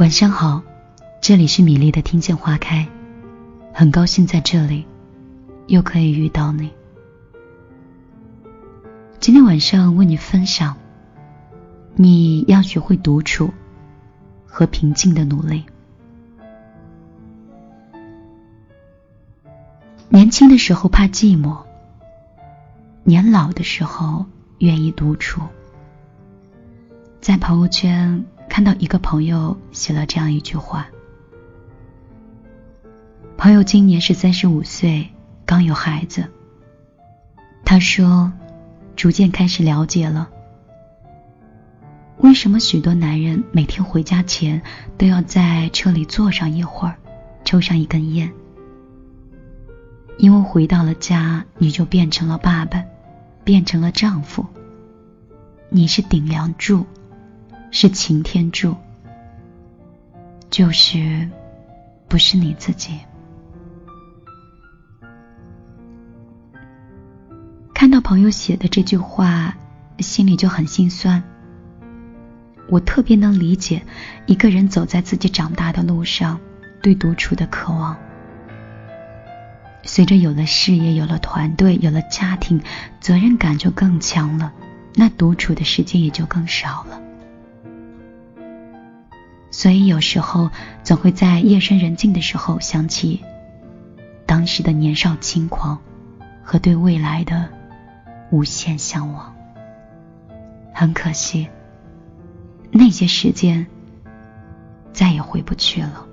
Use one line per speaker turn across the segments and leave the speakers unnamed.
晚上好，这里是米粒的听见花开，很高兴在这里又可以遇到你。今天晚上为你分享，你要学会独处和平静的努力。年轻的时候怕寂寞，年老的时候愿意独处。在朋友圈看到一个朋友写了这样一句话：朋友今年是三十五岁，刚有孩子。他说，逐渐开始了解了，为什么许多男人每天回家前都要在车里坐上一会儿，抽上一根烟。因为回到了家，你就变成了爸爸，变成了丈夫。你是顶梁柱。是擎天柱，就是不是你自己。看到朋友写的这句话，心里就很心酸。我特别能理解一个人走在自己长大的路上，对独处的渴望。随着有了事业，有了团队，有了家庭，责任感就更强了，那独处的时间也就更少了。所以有时候总会在夜深人静的时候想起当时的年少轻狂和对未来的无限向往。很可惜，那些时间再也回不去了。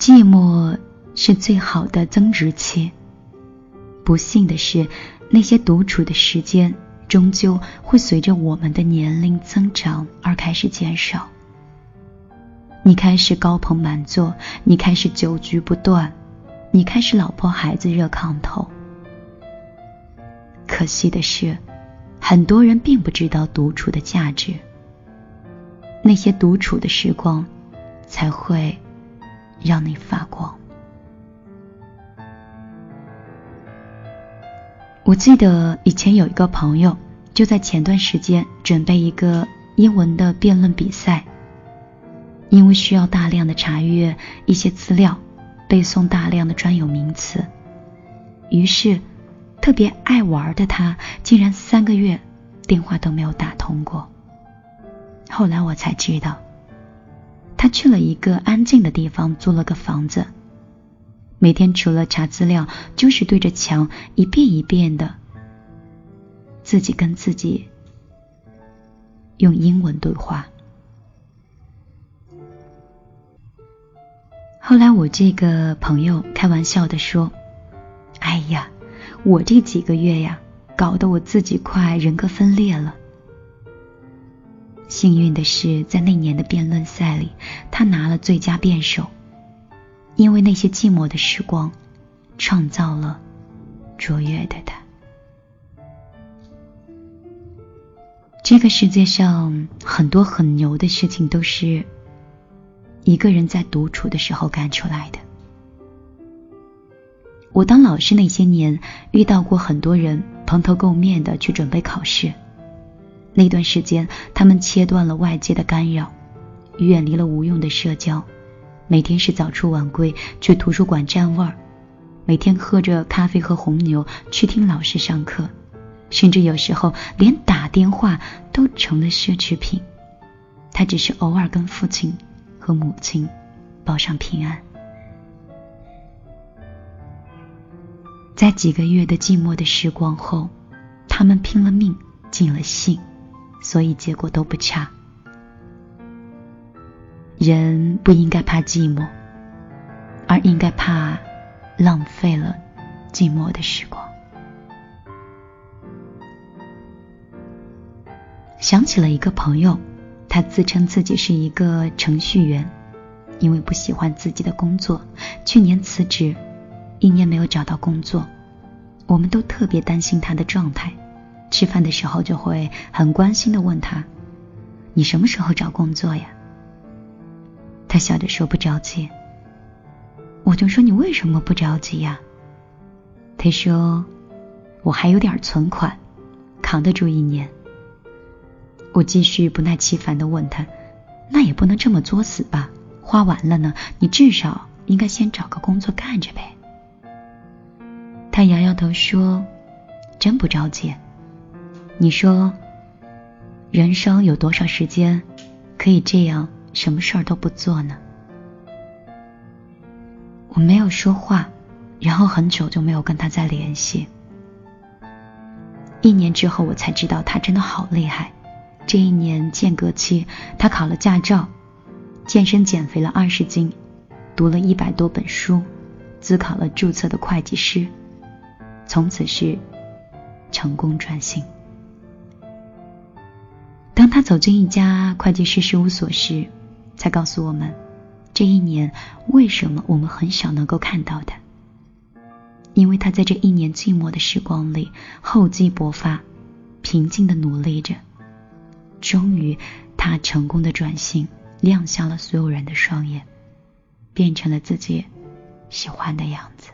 寂寞是最好的增值期。不幸的是，那些独处的时间。终究会随着我们的年龄增长而开始减少。你开始高朋满座，你开始酒局不断，你开始老婆孩子热炕头。可惜的是，很多人并不知道独处的价值。那些独处的时光，才会让你发光。我记得以前有一个朋友，就在前段时间准备一个英文的辩论比赛，因为需要大量的查阅一些资料，背诵大量的专有名词，于是特别爱玩的他，竟然三个月电话都没有打通过。后来我才知道，他去了一个安静的地方，租了个房子。每天除了查资料，就是对着墙一遍一遍的自己跟自己用英文对话。后来我这个朋友开玩笑的说：“哎呀，我这几个月呀，搞得我自己快人格分裂了。”幸运的是，在那年的辩论赛里，他拿了最佳辩手。因为那些寂寞的时光，创造了卓越的他。这个世界上很多很牛的事情，都是一个人在独处的时候干出来的。我当老师那些年，遇到过很多人蓬头垢面的去准备考试。那段时间，他们切断了外界的干扰，远离了无用的社交。每天是早出晚归去图书馆占位儿，每天喝着咖啡和红牛去听老师上课，甚至有时候连打电话都成了奢侈品。他只是偶尔跟父亲和母亲报上平安。在几个月的寂寞的时光后，他们拼了命尽了兴，所以结果都不差。人不应该怕寂寞，而应该怕浪费了寂寞的时光。想起了一个朋友，他自称自己是一个程序员，因为不喜欢自己的工作，去年辞职，一年没有找到工作。我们都特别担心他的状态，吃饭的时候就会很关心的问他：“你什么时候找工作呀？”他笑着说：“不着急。”我就说：“你为什么不着急呀？”他说：“我还有点存款，扛得住一年。”我继续不耐其烦的问他：“那也不能这么作死吧？花完了呢，你至少应该先找个工作干着呗。”他摇摇头说：“真不着急。你说，人生有多少时间可以这样什么事儿都不做呢？”我没有说话，然后很久就没有跟他再联系。一年之后，我才知道他真的好厉害。这一年间隔期，他考了驾照，健身减肥了二十斤，读了一百多本书，自考了注册的会计师，从此是成功转型。当他走进一家会计师事务所时，才告诉我们，这一年为什么我们很少能够看到他。因为他在这一年寂寞的时光里厚积薄发，平静的努力着。终于，他成功的转型，亮瞎了所有人的双眼，变成了自己喜欢的样子。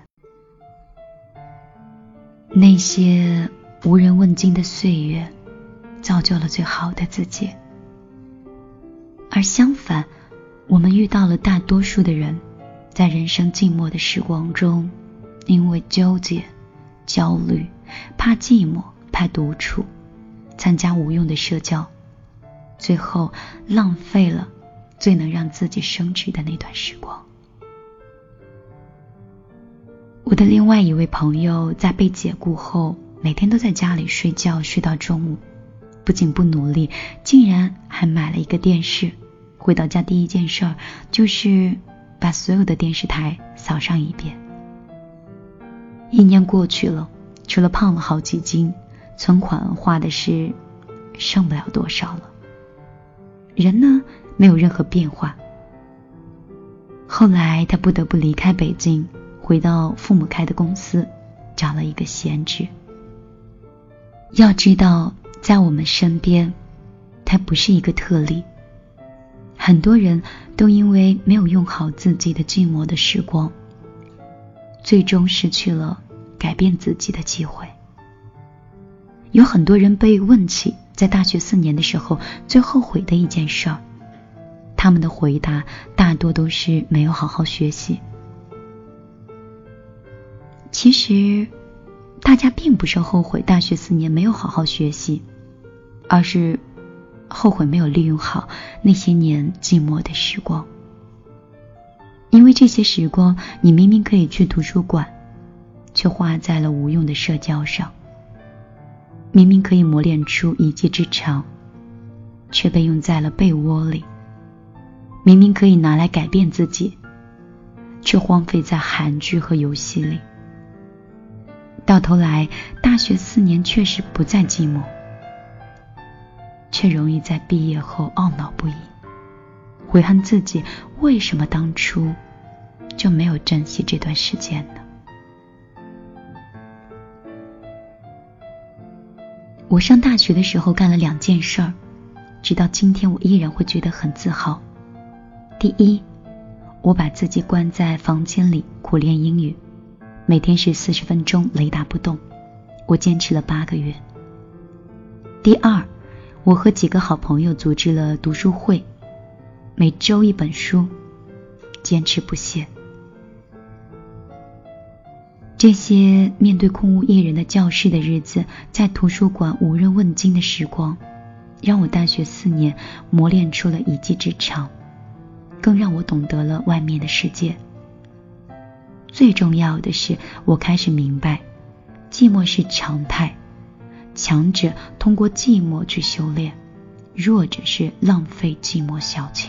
那些无人问津的岁月，造就了最好的自己。而相反，我们遇到了大多数的人，在人生静默的时光中，因为纠结、焦虑、怕寂寞、怕独处，参加无用的社交。最后浪费了最能让自己升职的那段时光。我的另外一位朋友在被解雇后，每天都在家里睡觉睡到中午，不仅不努力，竟然还买了一个电视。回到家第一件事儿就是把所有的电视台扫上一遍。一年过去了，除了胖了好几斤，存款花的是剩不了多少了。人呢，没有任何变化。后来他不得不离开北京，回到父母开的公司，找了一个闲职。要知道，在我们身边，他不是一个特例。很多人都因为没有用好自己的寂寞的时光，最终失去了改变自己的机会。有很多人被问起。在大学四年的时候，最后悔的一件事儿，他们的回答大多都是没有好好学习。其实，大家并不是后悔大学四年没有好好学习，而是后悔没有利用好那些年寂寞的时光。因为这些时光，你明明可以去图书馆，却花在了无用的社交上。明明可以磨练出一技之长，却被用在了被窝里；明明可以拿来改变自己，却荒废在韩剧和游戏里。到头来，大学四年确实不再寂寞，却容易在毕业后懊恼不已，悔恨自己为什么当初就没有珍惜这段时间呢？我上大学的时候干了两件事儿，直到今天我依然会觉得很自豪。第一，我把自己关在房间里苦练英语，每天是四十分钟雷打不动，我坚持了八个月。第二，我和几个好朋友组织了读书会，每周一本书，坚持不懈。这些面对空无一人的教室的日子，在图书馆无人问津的时光，让我大学四年磨练出了一技之长，更让我懂得了外面的世界。最重要的是，我开始明白，寂寞是常态，强者通过寂寞去修炼，弱者是浪费寂寞消遣。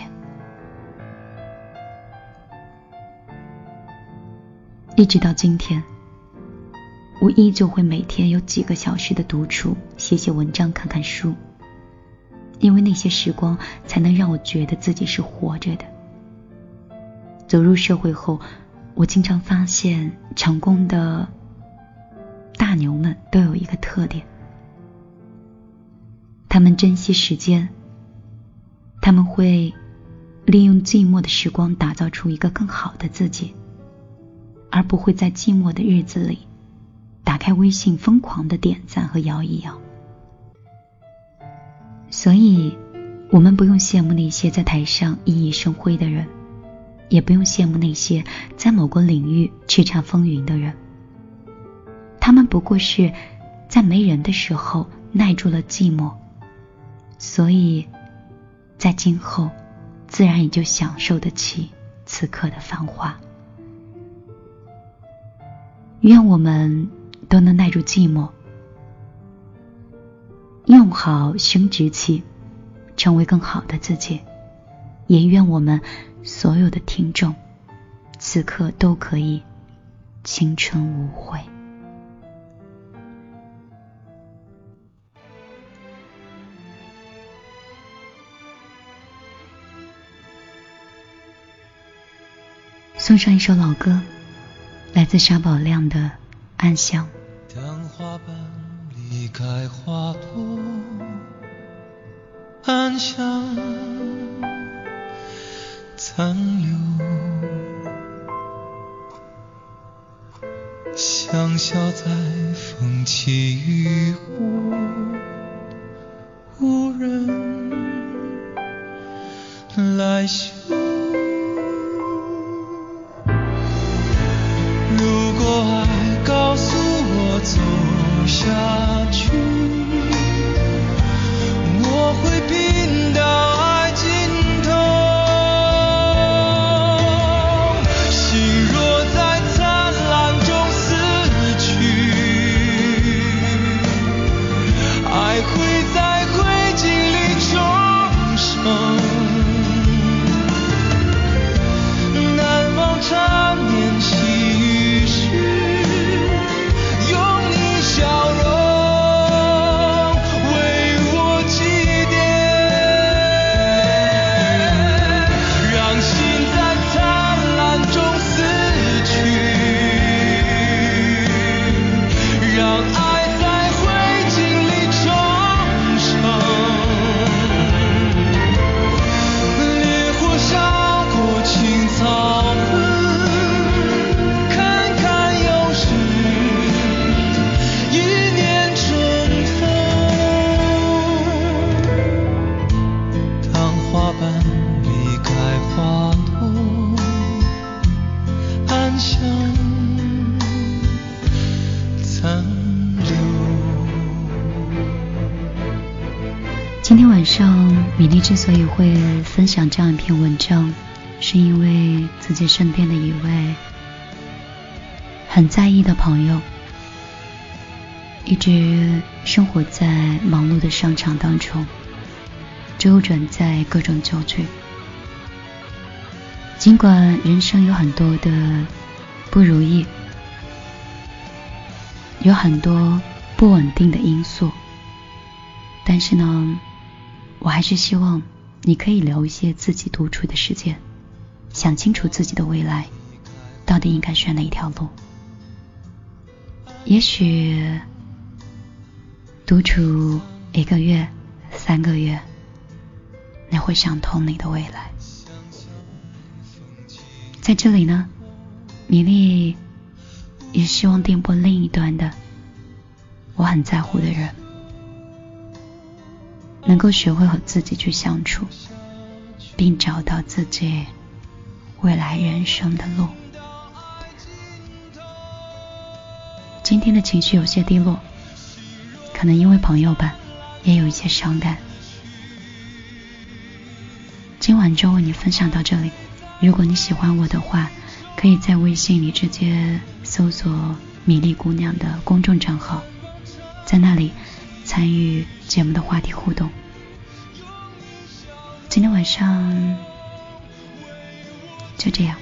一直到今天。我依旧会每天有几个小时的独处，写写文章，看看书，因为那些时光才能让我觉得自己是活着的。走入社会后，我经常发现，成功的大牛们都有一个特点：他们珍惜时间，他们会利用寂寞的时光打造出一个更好的自己，而不会在寂寞的日子里。打开微信，疯狂的点赞和摇一摇。所以，我们不用羡慕那些在台上熠熠生辉的人，也不用羡慕那些在某个领域叱咤风云的人。他们不过是在没人的时候耐住了寂寞，所以，在今后，自然也就享受得起此刻的繁华。愿我们都能耐住寂寞。用好生殖器，成为更好的自己。也愿我们所有的听众，此刻都可以青春无悔。送上一首老歌，来自沙宝亮的《暗香》。
离开花朵，暗香残留，香消在风起雨后，无人来嗅。
所以会分享这样一篇文章，是因为自己身边的一位很在意的朋友，一直生活在忙碌的商场当中，周转在各种酒局。尽管人生有很多的不如意，有很多不稳定的因素，但是呢。我还是希望你可以留一些自己独处的时间，想清楚自己的未来到底应该选哪一条路。也许独处一个月、三个月，你会想通你的未来。在这里呢，米粒也希望电波另一端的我很在乎的人。能够学会和自己去相处，并找到自己未来人生的路。今天的情绪有些低落，可能因为朋友吧，也有一些伤感。今晚就为你分享到这里。如果你喜欢我的话，可以在微信里直接搜索“米粒姑娘”的公众账号，在那里。参与节目的话题互动。今天晚上就这样，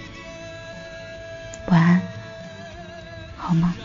晚安，好吗？